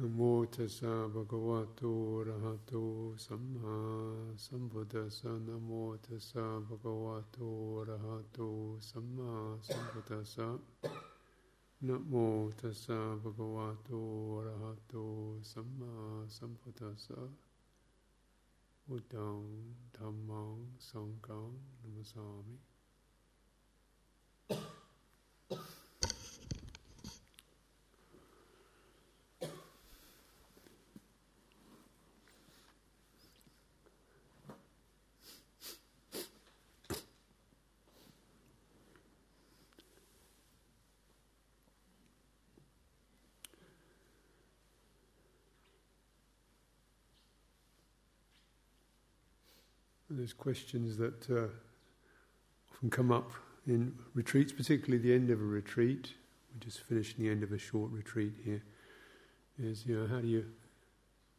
นะโมตัสสะภะคะวะโตอะระหะโตสัมมาสัมพุทธัสสะนะโมตัสสะภะคะวะโตอะระหะโตสัมมาสัมพุทธัสสะนะโมตัสสะภะคะวะโตอะระหะโตสัมมาสัมพุทธัสสะพุทธังธัมมังสังฆังนัมสสามิ There's questions that uh, often come up in retreats, particularly the end of a retreat. We're just finished the end of a short retreat here. Is you know how do you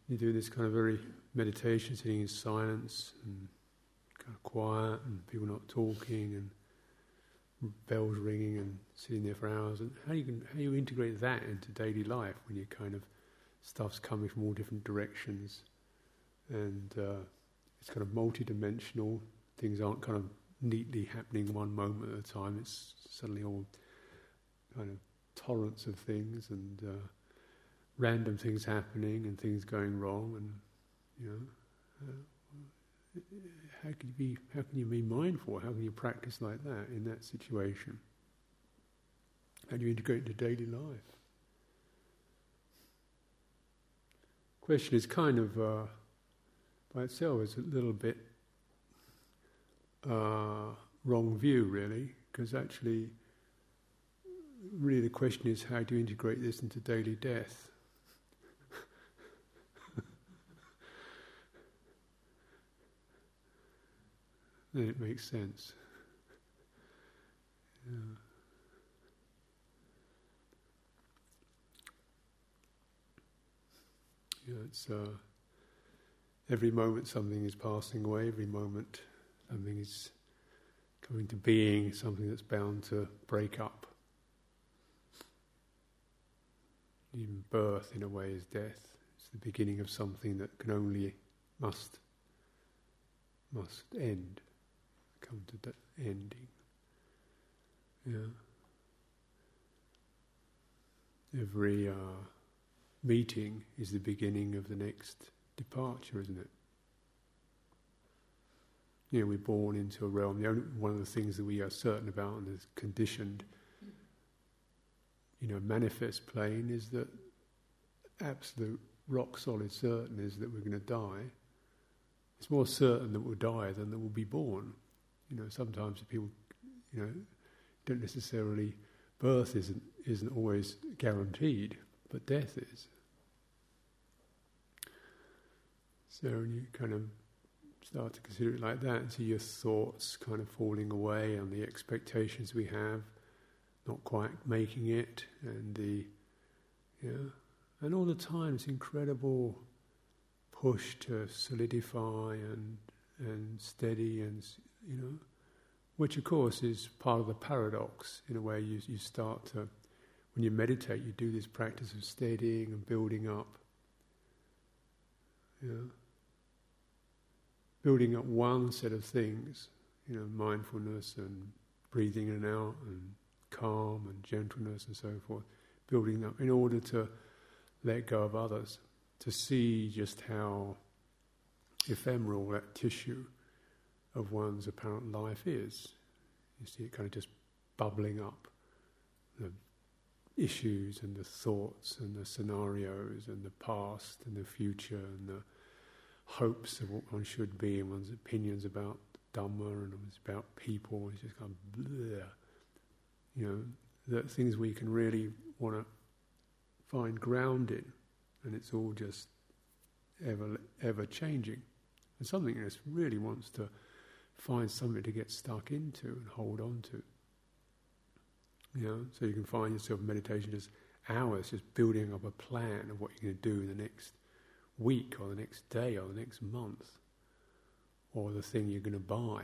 you do this kind of very meditation, sitting in silence and kind of quiet, and people not talking, and bells ringing, and sitting there for hours. And how you can how you integrate that into daily life when you kind of stuff's coming from all different directions, and uh, it's kind of multi-dimensional. Things aren't kind of neatly happening one moment at a time. It's suddenly all kind of torrents of things and uh, random things happening and things going wrong. And you know, uh, how can you be? How can you be mindful? How can you practice like that in that situation? How do you integrate into daily life? Question is kind of. Uh, by itself is a little bit uh, wrong view, really, because actually, really the question is how do you integrate this into daily death? then it makes sense. Yeah. Yeah, it's. Uh, Every moment something is passing away, every moment something is coming to being, something that's bound to break up. Even birth, in a way, is death. It's the beginning of something that can only, must, must end, come to the ending. Yeah. Every uh, meeting is the beginning of the next departure, isn't it? You know, we're born into a realm. The only, one of the things that we are certain about and is conditioned, you know, manifest plane is that absolute rock solid certain is that we're going to die. It's more certain that we'll die than that we'll be born. You know, sometimes people, you know, don't necessarily birth isn't isn't always guaranteed, but death is. So when you kind of start to consider it like that and see your thoughts kind of falling away and the expectations we have not quite making it and the yeah and all the time it's incredible push to solidify and and steady and you know which of course is part of the paradox in a way. You you start to when you meditate you do this practice of steadying and building up. Yeah building up one set of things, you know, mindfulness and breathing in and out and calm and gentleness and so forth, building up in order to let go of others, to see just how ephemeral that tissue of one's apparent life is. You see it kind of just bubbling up, the issues and the thoughts and the scenarios and the past and the future and the hopes of what one should be and one's opinions about Dhamma and about people. It's just kind of bleh. You know, the things we can really want to find grounded, and it's all just ever ever changing. And something that really wants to find something to get stuck into and hold on to. You know, so you can find yourself meditation just hours, just building up a plan of what you're going to do in the next week or the next day or the next month or the thing you're going to buy.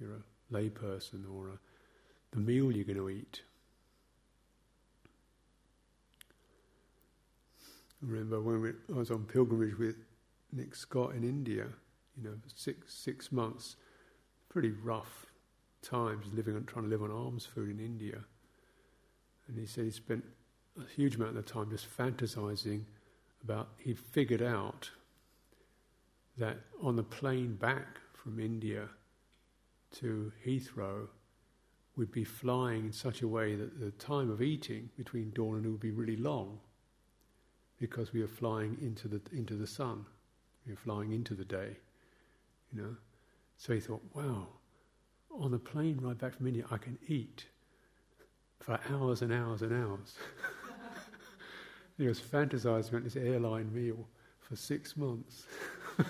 You're a layperson or a, the meal you're going to eat. remember when we, I was on pilgrimage with Nick Scott in India, you know, six six months, pretty rough times living on trying to live on alms food in India. And he said he spent a huge amount of time just fantasizing about he figured out that on the plane back from India to Heathrow, we'd be flying in such a way that the time of eating between dawn and noon would be really long because we are flying into the into the sun. We are flying into the day, you know. So he thought, wow, on the plane ride back from India, I can eat for hours and hours and hours. he was fantasizing about this airline meal for six months.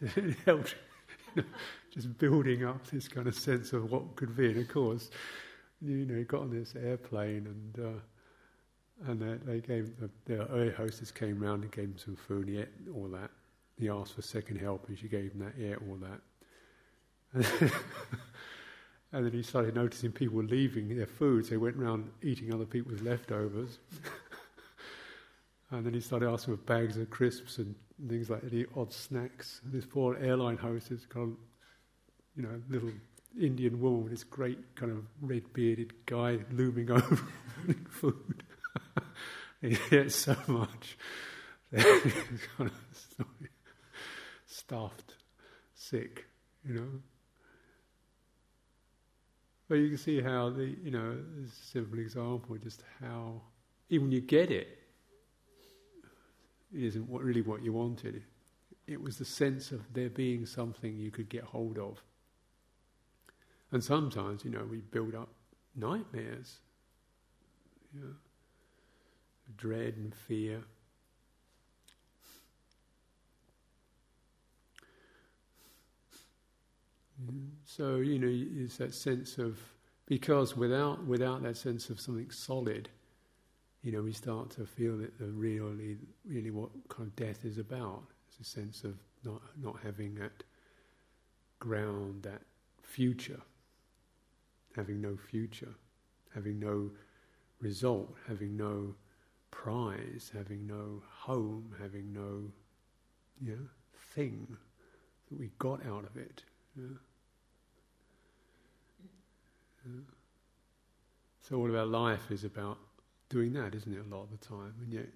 it helped, you know, just building up this kind of sense of what could be. And of course, you know, he got on this airplane and. Uh, and they, they gave the, the air hostess came round and gave him some food. He ate all that. He asked for second help, and she gave him that. He ate all that. and then he started noticing people leaving their food, so he went around eating other people's leftovers. and then he started asking for bags of crisps and things like any odd snacks. And this poor airline hostess, kind of, you know, little Indian woman with this great kind of red bearded guy looming over food he ate so much that he was kind of stuffed, sick, you know. But you can see how the, you know, a simple example, just how, even when you get it, it isn't what, really what you wanted. It was the sense of there being something you could get hold of. And sometimes, you know, we build up nightmares. You know, dread and fear. So you know, it's that sense of because without without that sense of something solid, you know, we start to feel that the really really what kind of death is about. It's a sense of not not having that ground, that future, having no future, having no result, having no prize, having no home, having no you know, thing that we got out of it. Yeah. Yeah. So all of our life is about doing that, isn't it, a lot of the time? And yet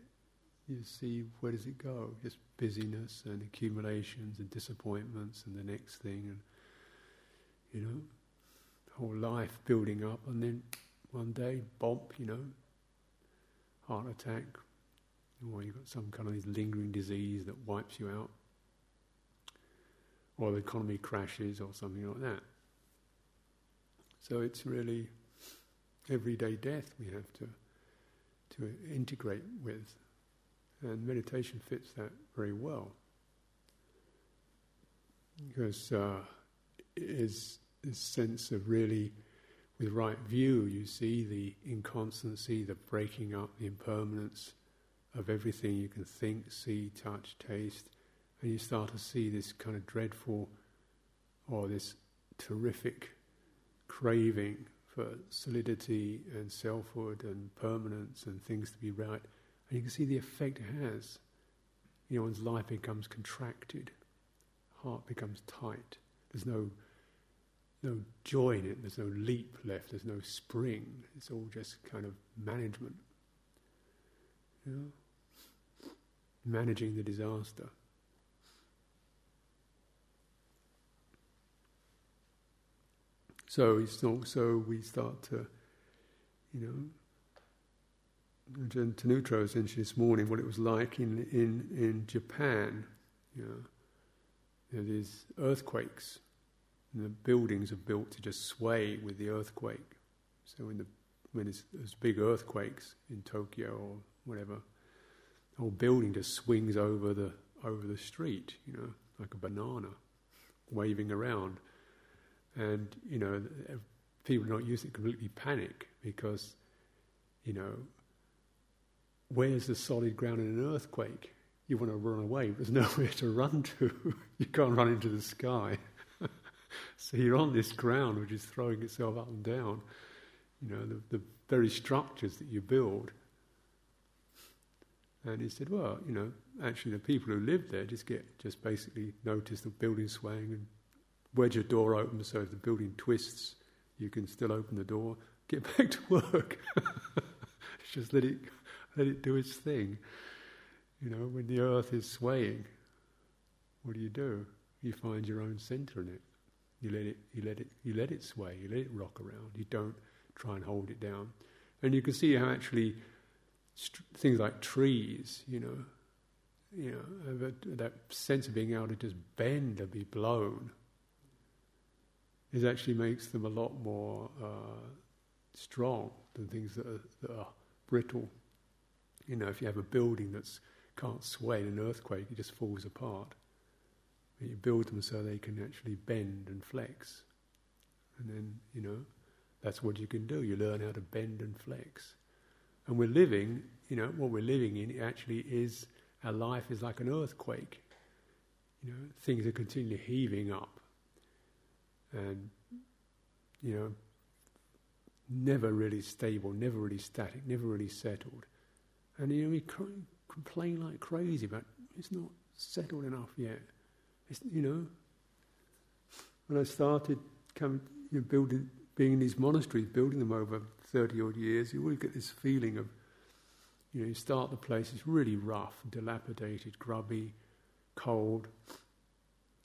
you see where does it go? Just busyness and accumulations and disappointments and the next thing and you know, whole life building up and then one day, bump, you know, heart attack, or you've got some kind of this lingering disease that wipes you out, or the economy crashes or something like that. So it's really everyday death we have to to integrate with, and meditation fits that very well because uh, is this sense of really with right view, you see the inconstancy, the breaking up, the impermanence of everything you can think, see, touch, taste, and you start to see this kind of dreadful or this terrific craving for solidity and selfhood and permanence and things to be right. And you can see the effect it has. You know, one's life becomes contracted, heart becomes tight. There's no no joy in it, there's no leap left, there's no spring. It's all just kind of management. You know? Managing the disaster. So, it's so we start to, you know, Jen Tanutro was mentioned this morning what it was like in, in, in Japan. You know, there these earthquakes and the buildings are built to just sway with the earthquake. So when, the, when there's big earthquakes in Tokyo or whatever, the whole building just swings over the over the street, you know, like a banana, waving around. And you know, people not use it completely panic because, you know, where's the solid ground in an earthquake? You want to run away, there's nowhere to run to. you can't run into the sky. so you're on this ground which is throwing itself up and down. You know, the, the very structures that you build And he said, well, you know, actually the people who live there just get, just basically notice the building swaying and wedge a door open so if the building twists, you can still open the door, get back to work. just let it, let it do its thing. You know, when the earth is swaying, what do you do? You find your own center in it. You let it, you let it, you let it sway. You let it rock around. You don't try and hold it down. And you can see how actually st- things like trees, you know, you know, that, that sense of being able to just bend and be blown, is actually makes them a lot more uh, strong than things that are, that are brittle. You know, if you have a building that can't sway in an earthquake, it just falls apart. But you build them so they can actually bend and flex. And then, you know, that's what you can do. You learn how to bend and flex. And we're living, you know, what we're living in actually is our life is like an earthquake. You know, things are continually heaving up. And, you know, never really stable, never really static, never really settled. And, you know, we complain like crazy, but it's not settled enough yet. It's, you know, when I started coming, you know, building, being in these monasteries, building them over 30 odd years, you always get this feeling of, you know, you start the place, it's really rough, dilapidated, grubby, cold,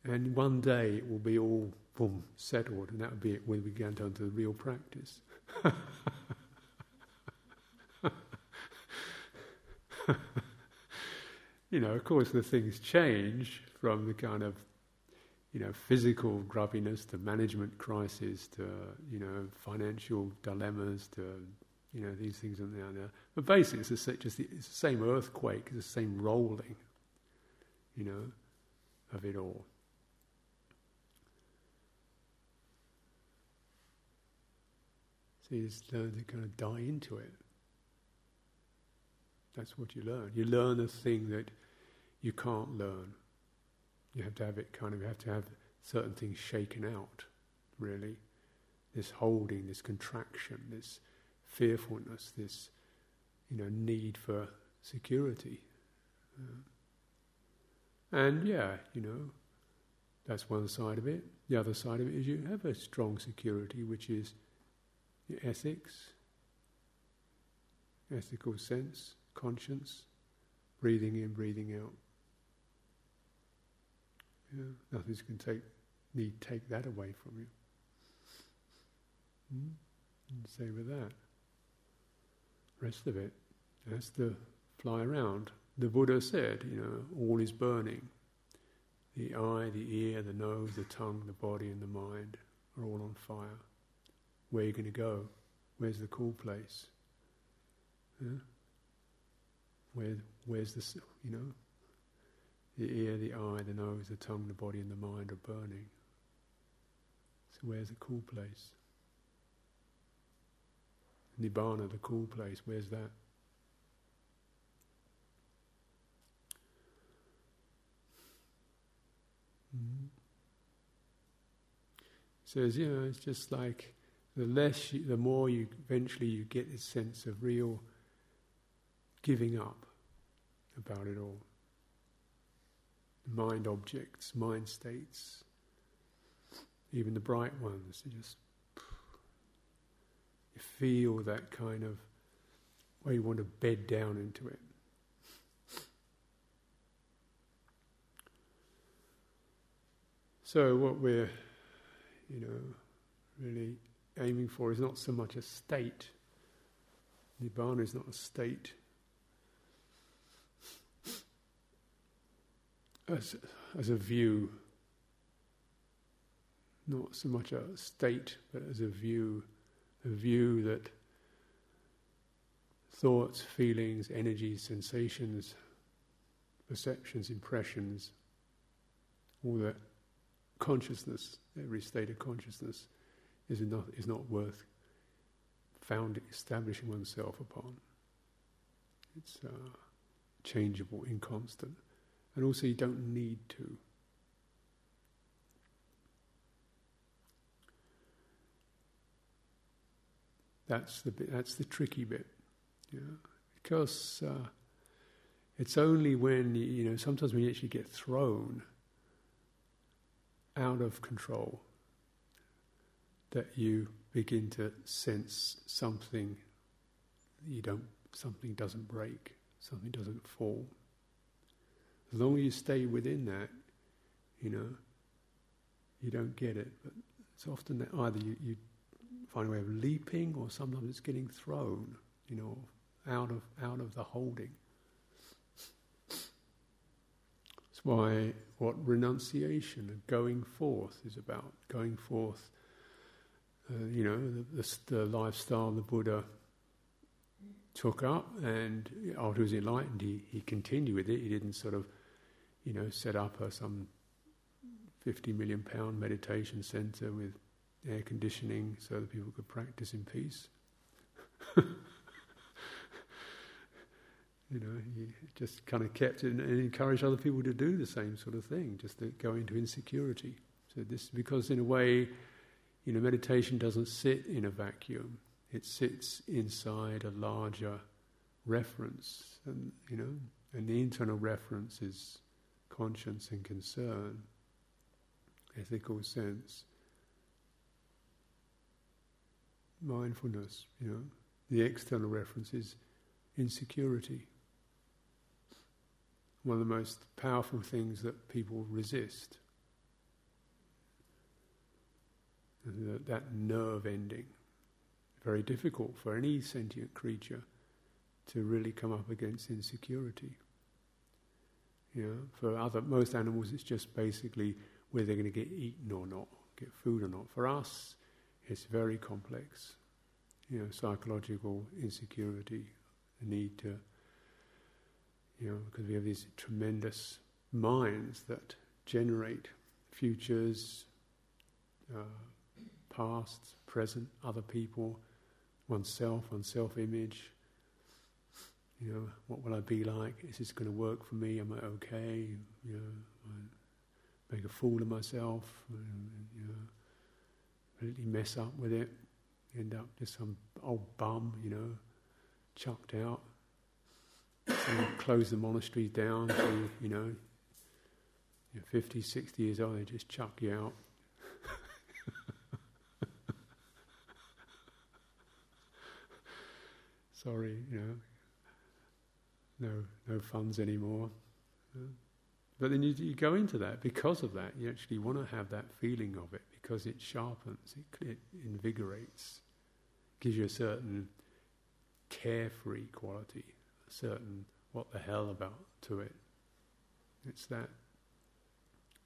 and one day it will be all, boom, settled, and that will be it when we get into the real practice. you know, of course, the things change from the kind of you know, physical grubbiness to management crisis to, you know, financial dilemmas to, you know, these things and there. But basically, it's, the, just the, it's the same earthquake, the same rolling, you know, of it all. Just learn to kind of die into it. That's what you learn. You learn a thing that you can't learn. You have to have it kind of, you have to have certain things shaken out, really. This holding, this contraction, this fearfulness, this, you know, need for security. Uh, and yeah, you know, that's one side of it. The other side of it is you have a strong security, which is ethics, ethical sense, conscience, breathing in, breathing out. Yeah, nothing can take need take that away from you. Hmm? Same with that. Rest of it has to fly around. The Buddha said, you know, all is burning. The eye, the ear, the nose, the tongue, the body, and the mind are all on fire. Where are you going to go? Where's the cool place? Yeah? Where, where's the, you know, the ear, the eye, the nose, the tongue, the body, and the mind are burning. So where's the cool place? Nibbana, the cool place, where's that? Mm-hmm. Says, you know, it's just like the less, you, the more you eventually you get this sense of real giving up about it all mind objects, mind states, even the bright ones. You just you feel that kind of where you want to bed down into it. So what we're, you know, really aiming for is not so much a state. Nibbana is not a state. as, as a view, not so much a state, but as a view, a view that thoughts, feelings, energies, sensations, perceptions, impressions, all that consciousness, every state of consciousness, is not, is not worth found establishing oneself upon. It's uh, changeable, inconstant. And also, you don't need to. That's the bit, that's the tricky bit, yeah. Because uh, It's only when, you know, sometimes when you actually get thrown out of control that you begin to sense something you don't, something doesn't break, something doesn't fall. As long as you stay within that, you know, you don't get it. But it's often that either you, you find a way of leaping or sometimes it's getting thrown, you know, out of out of the holding. That's why what renunciation and going forth is about. Going forth, uh, you know, the, the, the, lifestyle the Buddha took up, and after he was enlightened, he, he continued with it. He didn't sort of, you know, set up a, some 50 million pound meditation center with air conditioning so that people could practice in peace. you know, he just kind of kept it and, encouraged other people to do the same sort of thing, just to go into insecurity. So this, because in a way, you know, meditation doesn't sit in a vacuum; it sits inside a larger reference, and you know, and the internal reference is conscience and concern, ethical sense, mindfulness. You know, the external reference is insecurity one of the most powerful things that people resist. That, nerve ending. Very difficult for any sentient creature to really come up against insecurity. You know, for other most animals, it's just basically whether they're going to get eaten or not, get food or not. For us, it's very complex. You know, psychological insecurity, the need to you know, because we have these tremendous minds that generate futures, uh, past, present, other people, oneself, one's self-image. You know, what will I be like? Is this going to work for me? Am I okay? You know, I make a fool of myself. You know, completely mess up with it. End up just some old bum, you know, chucked out close the monasteries down. So, you, you know, you're 50, 60 years old, they just chuck you out. Sorry, you know, no, no funds anymore. But then you, you, go into that because of that. You actually want to have that feeling of it because it sharpens, it, it invigorates, gives you a certain carefree quality a certain what the hell about to it. It's that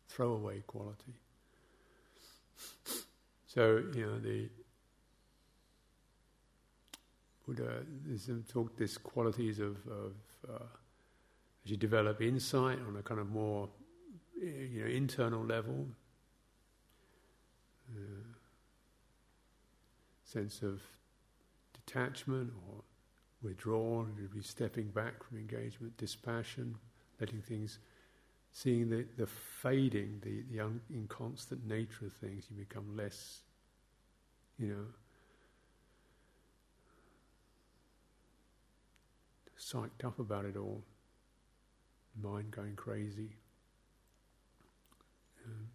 throwaway quality. So, you know, the Buddha is talked this qualities of, of uh, as you develop insight on a kind of more you know internal level, uh, sense of detachment or withdrawal, you'd be stepping back from engagement, dispassion, letting things, seeing the, the fading, the, the un, inconstant nature of things, you become less, you know, psyched up about it all, mind going crazy. Um,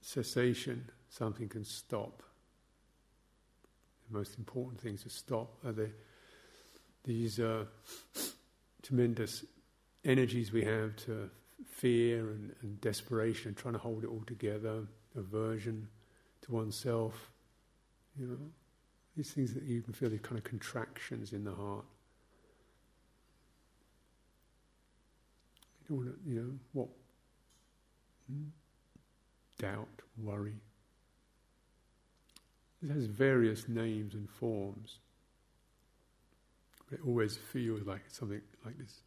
cessation, something can stop. The most important things to stop are the, these uh, tremendous energies we have to fear and, and desperation, and trying to hold it all together, aversion to oneself, you know, these things that you can feel the kind of contractions in the heart. You don't want to, you know, what? Hmm? Doubt, worry. It has various names and forms. But it always feels like something like this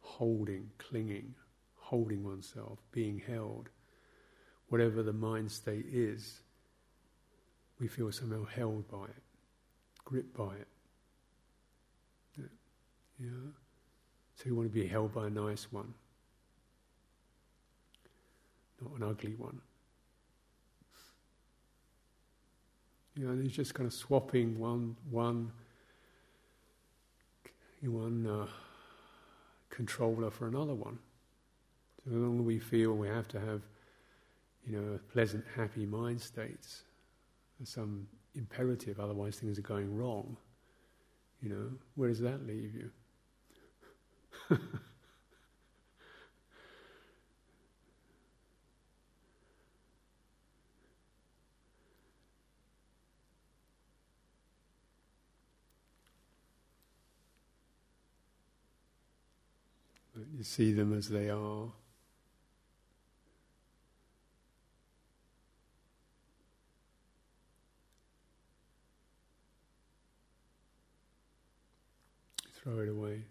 holding, clinging, holding oneself, being held. Whatever the mind state is, we feel somehow held by it, gripped by it. Yeah. So you want to be held by a nice one, not an ugly one. You know, and he's just kind of swapping one one one uh, controller for another one. So the longer we feel we have to have, you know, pleasant, happy mind states, some imperative, otherwise things are going wrong. You know, where does that leave you? You see them as they are. Throw it away.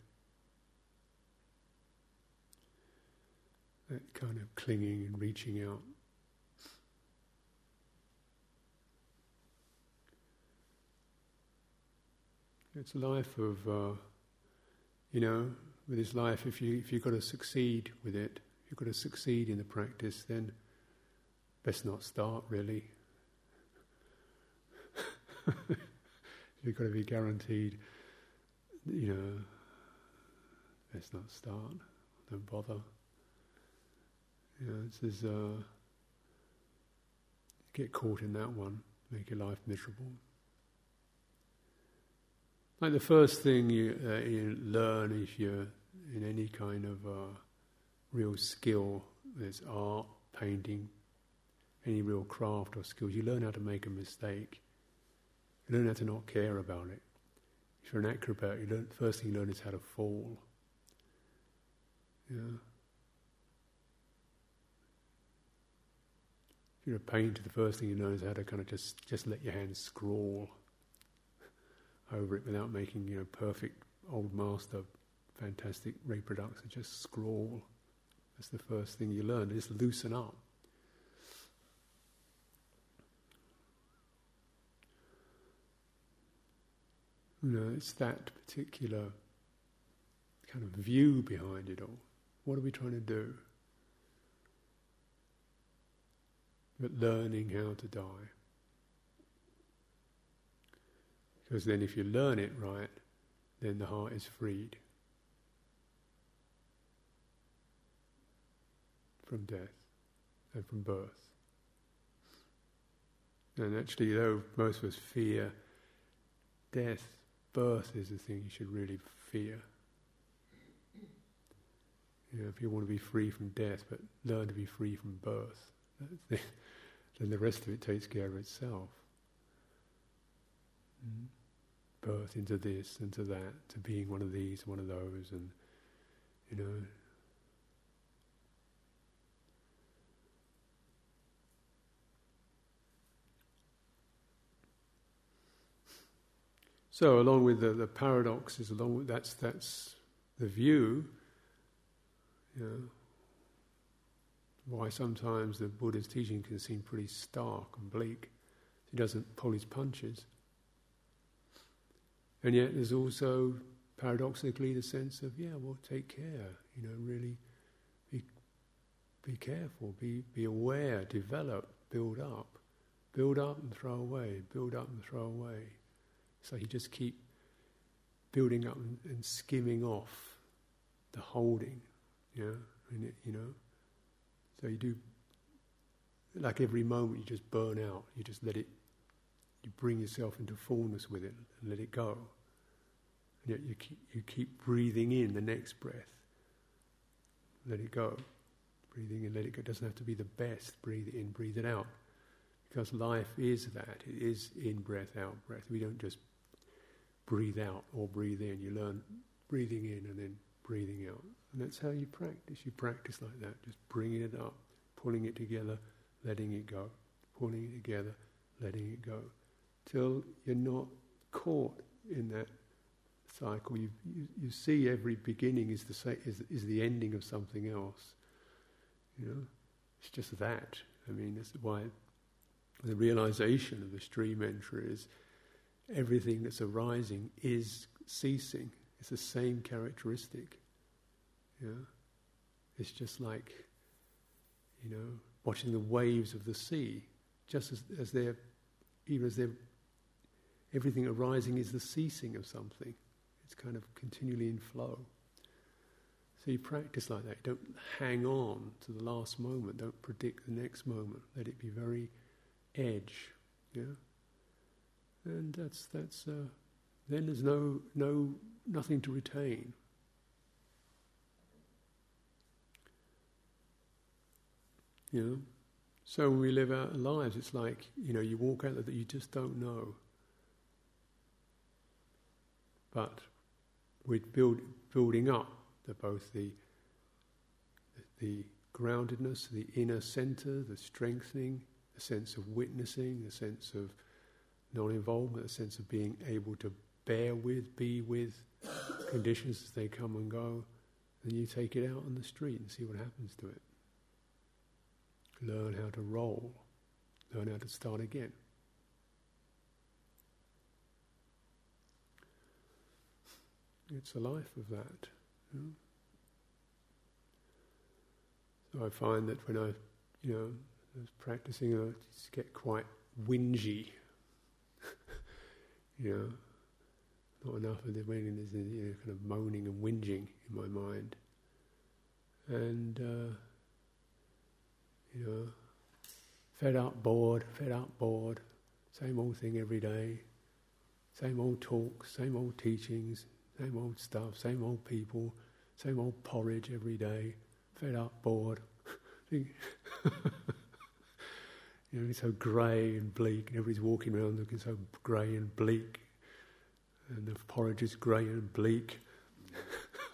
That kind of clinging and reaching out. It's a life of, uh, you know, with this life, if you if you've got to succeed with it, you've got to succeed in the practice, then best not start really. you've got to be guaranteed, you know, best not start. Don't bother. You know, this is uh, get caught in that one, make your life miserable. Like the first thing you, uh, you learn if you're in any kind of uh, real skill, there's art, painting, any real craft or skills, you learn how to make a mistake. You learn how to not care about it. If you're an acrobat, you learn, first thing you learn is how to fall. Yeah. You're a painter, the first thing you learn is how to kind of just, just let your hands scrawl over it without making, you know, perfect old master fantastic reproduction, just scrawl. That's the first thing you learn, just loosen up. You know, it's that particular kind of view behind it all. What are we trying to do? But learning how to die. Because then, if you learn it right, then the heart is freed. from death and from birth. And actually, though most of us fear death, birth is the thing you should really fear. You know, if you want to be free from death, but learn to be free from birth, then the rest of it takes care of itself. Mm. Birth into this, into that, to being one of these, one of those, and you know, So, along with the, the paradoxes, along with that's that's the view. You know, why sometimes the Buddha's teaching can seem pretty stark and bleak. He doesn't pull his punches. And yet there's also paradoxically the sense of, yeah, well, take care, you know, really be, be careful, be, be aware, develop, build up. Build up and throw away, build up and throw away. So you just keep building up and, and skimming off the holding, yeah, and it, you know. So you do, like every moment, you just burn out. You just let it. You bring yourself into fullness with it and let it go. And yet you keep you keep breathing in the next breath. Let it go. Breathing in, let it go. It doesn't have to be the best. Breathe in, breathe it out. Because life is that. It is in breath, out breath. We don't just breathe out or breathe in. You learn breathing in and then breathing out. And that's how you practice. You practice like that, just bringing it up, pulling it together, letting it go, pulling it together, letting it go, till you're not caught in that cycle. You, you, you see every beginning is the, sa- is, is the ending of something else. You know, it's just that. I mean, that's why the realization of the stream entry is everything that's arising is ceasing. It's the same characteristic. Yeah? It's just like, you know, watching the waves of the sea. Just as, as they're, even as they're, everything arising is the ceasing of something. It's kind of continually in flow. So you practice like that. Don't hang on to the last moment. Don't predict the next moment. Let it be very edge. Yeah. And that's that's. Uh, then there's no no nothing to retain. You know. So when we live our lives, it's like you know you walk out there that you just don't know. But we're build, building up the, both the, the groundedness, the inner center, the strengthening, the sense of witnessing, the sense of non-involvement, the sense of being able to bear with, be with conditions as they come and go. Then you take it out on the street and see what happens to it. Learn how to roll. Learn how to start again. It's a life of that. You know? So I find that when I, you know, I was practicing, I just get quite whingy. you know, not enough of the when there's you know, kind of moaning and whinging in my mind, and uh, you know, fed up, bored, fed up, bored, same old thing every day, same old talks, same old teachings, same old stuff, same old people, same old porridge every day, fed up, bored. you know, it's so grey and bleak, and everybody's walking around looking so grey and bleak, and the porridge is grey and bleak,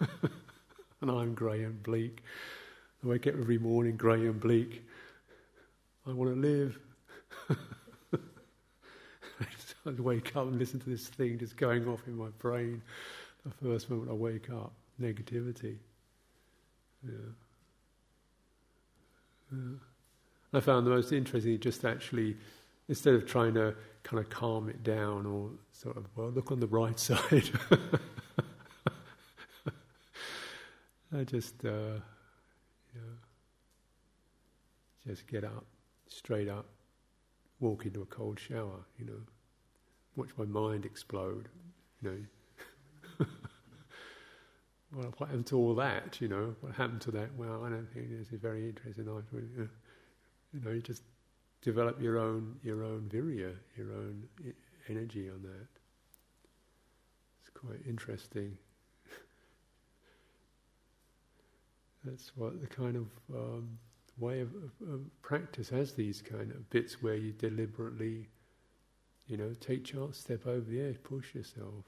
and I'm grey and bleak. I wake up every morning grey and bleak. I want to live. I wake up and listen to this thing just going off in my brain the first moment I wake up. Negativity. Yeah. yeah. I found the most interesting just actually, instead of trying to kind of calm it down or sort of, well, look on the right side. I just, uh, just get up, straight up, walk into a cold shower, you know, watch my mind explode, you know, well, what happened to all that? You know, what happened to that? Well, I don't think this is very interesting. You know, you just develop your own your own virya, your own energy on that. It's quite interesting. That's what the kind of um, way of, of, of, practice has these kind of bits where you deliberately, you know, take chance, step over the edge, push yourself,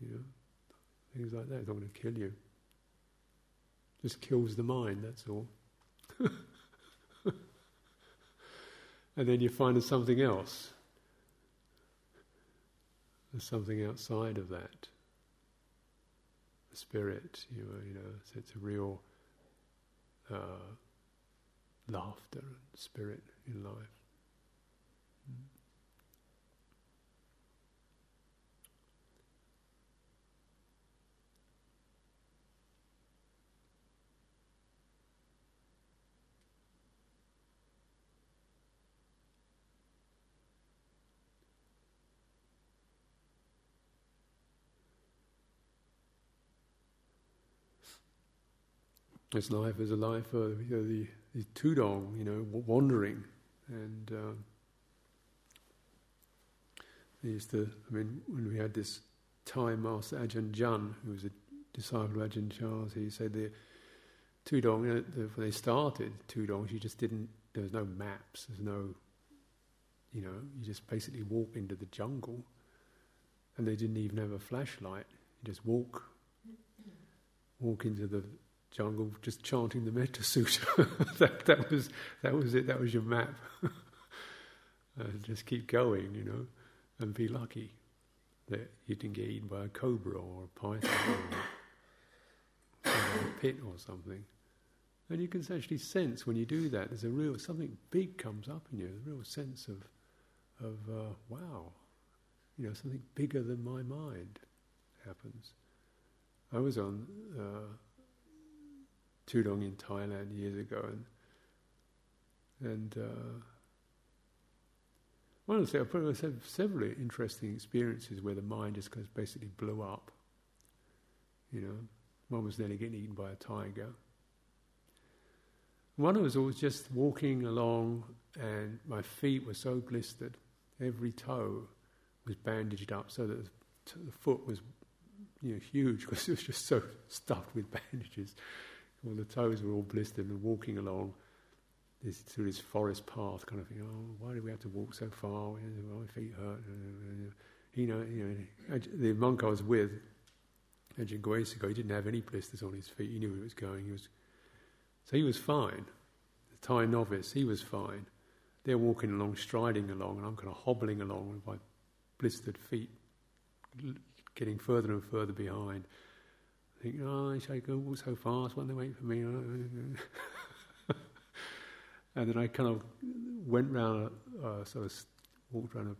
you know. Things like that. It's not going to kill you. Just kills the mind, that's all. and then you find something else. There's something outside of that. The spirit, you know, you know so it's a real uh, laughter and spirit in life. This life is a life of you know, the, the tudong, you know, wandering. And uh, used I mean, when we had this Thai master Ajahn Jun, who was a disciple of Ajahn Chah's, he said the tudong, you know, the, when they started tudongs, you just didn't, there was no maps, there's no, you know, you just basically walk into the jungle, and they didn't even have a flashlight. You just walk, walk into the jungle just chanting the Metta Sutta. that, that, was, that was it, that was your map. just keep going, you know, and be lucky that you didn't get eaten by a cobra or a python or a pit or something. And you can actually sense when you do that, there's a real, something big comes up in you, a real sense of, of uh, wow, you know, something bigger than my mind happens. I was on uh, Tudong in Thailand years ago, and and uh, one of the things I've probably had several interesting experiences where the mind just goes basically blew up. You know, one was nearly getting eaten by a tiger. One of was always just walking along, and my feet were so blistered. Every toe was bandaged up so that the foot was you know, huge because it was just so stuffed with bandages. All the toes were all blistered and walking along this through this forest path, kind of thing. Oh, why do we have to walk so far? Oh, my feet hurt. You know, you know, the monk I was with, Ajahn Guesiko, he didn't have any blisters on his feet. He knew where he was going. He was, so he was fine. The Thai novice, he was fine. They're walking along, striding along, and I'm kind of hobbling along with my blistered feet, getting further and further behind. Think, oh, I go so fast when they wait for me. and then I kind of went round, uh, sort of walked around a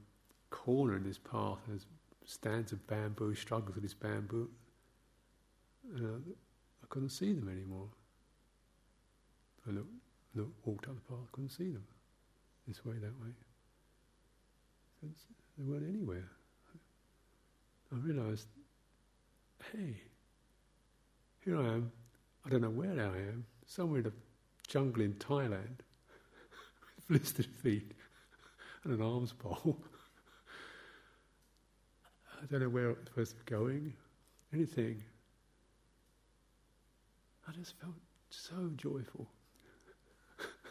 corner in this path. There's stands of bamboo, struggles with this bamboo. And I, I couldn't see them anymore. I looked, looked, walked up the path, couldn't see them. This way, that way. They weren't anywhere. I realized, hey, here I am. I don't know where I am. Somewhere in a jungle in Thailand, with blistered feet and an alms bowl. I don't know where to be going, anything. I just felt so joyful.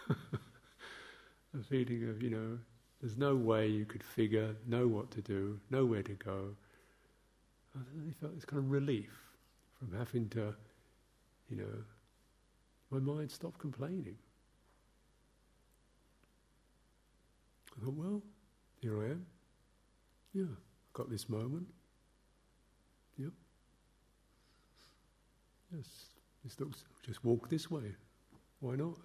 a feeling of, you know, there's no way you could figure, know what to do, know where to go. I felt this kind of relief from having to, you know, my mind stopped complaining. I thought, well, here I am. Yeah, I've got this moment. Yep. Yes, this looks, just walk this way. Why not?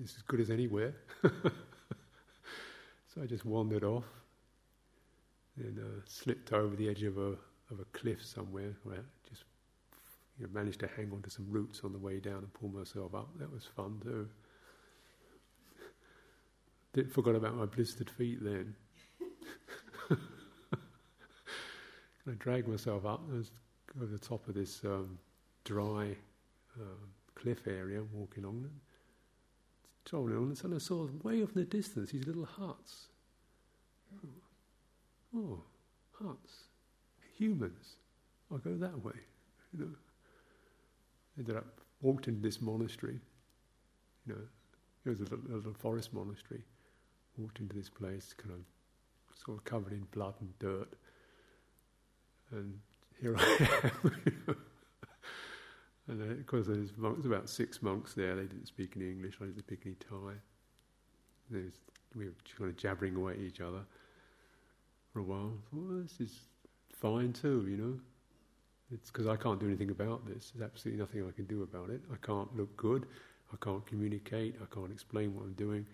It's as good as anywhere. so I just wandered off and uh, slipped over the edge of a of a cliff somewhere you know, managed to hang on to some roots on the way down and pull myself up. That was fun too. Forgot about my blistered feet then. I dragged myself up over the top of this um, dry uh, cliff area, walking along it. Traveling on, and I saw way off in the distance these little huts. Oh, oh huts humans. I'll go that way. You know. Ended up walked into this monastery. You know, it was a little, a little forest monastery. Walked into this place, kind of sort of covered in blood and dirt. And here I am. and uh, of course, there's monks, about six monks there. They didn't speak any English. I didn't speak any Thai. There's, we were kind of jabbering away at each other for a while. Well, this is fine too, you know. It's because I can't do anything about this. There's absolutely nothing I can do about it. I can't look good. I can't communicate. I can't explain what I'm doing.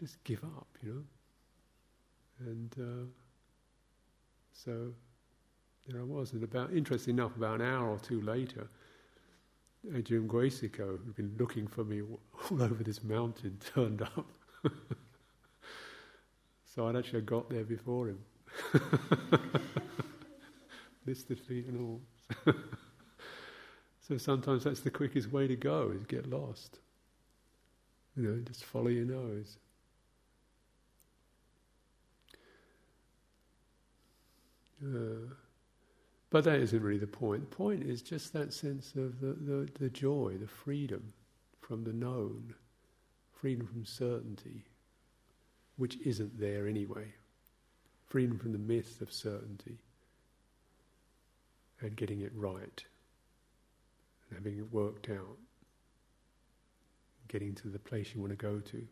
Just give up, you know. And uh, so there I was. And about, interesting enough, about an hour or two later, Ajahn Guesiko, who'd been looking for me all over this mountain, turned up. so I'd actually got there before him. blistered feet and all. so sometimes that's the quickest way to go is get lost. You know, just follow your nose. Uh, but that isn't really the point. The point is just that sense of the, the, the joy, the freedom from the known, freedom from certainty, which isn't there anyway, freedom from the myth of certainty and getting it right, and having it worked out, getting to the place you want to go to.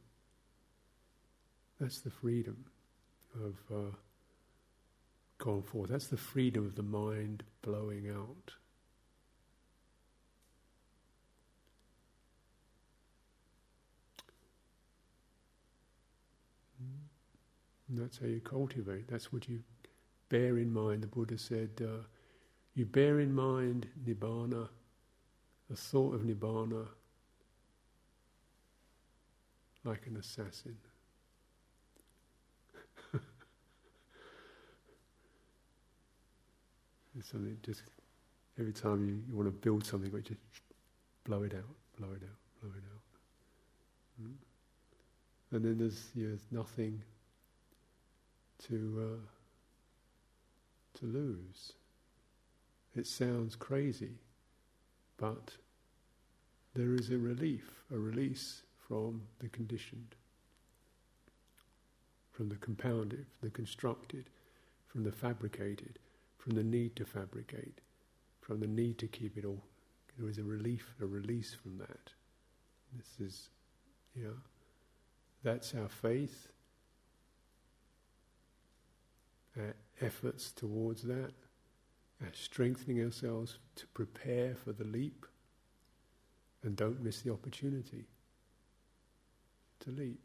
That's the freedom of uh, going forth. That's the freedom of the mind blowing out. And that's how you cultivate. That's what you bear in mind. The Buddha said, uh, you bear in mind nibbana, the thought of nibbana, like an assassin. it's something just Every time you, you want to build something, you just blow it out, blow it out, blow it out. Mm? And then there's, you know, there's nothing to uh, to lose. It sounds crazy, but there is a relief, a release from the conditioned, from the compounded, from the constructed, from the fabricated, from the need to fabricate, from the need to keep it all. There is a relief, a release from that. This is, you know, that's our faith, our efforts towards that, strengthening ourselves to prepare for the leap and don't miss the opportunity to leap.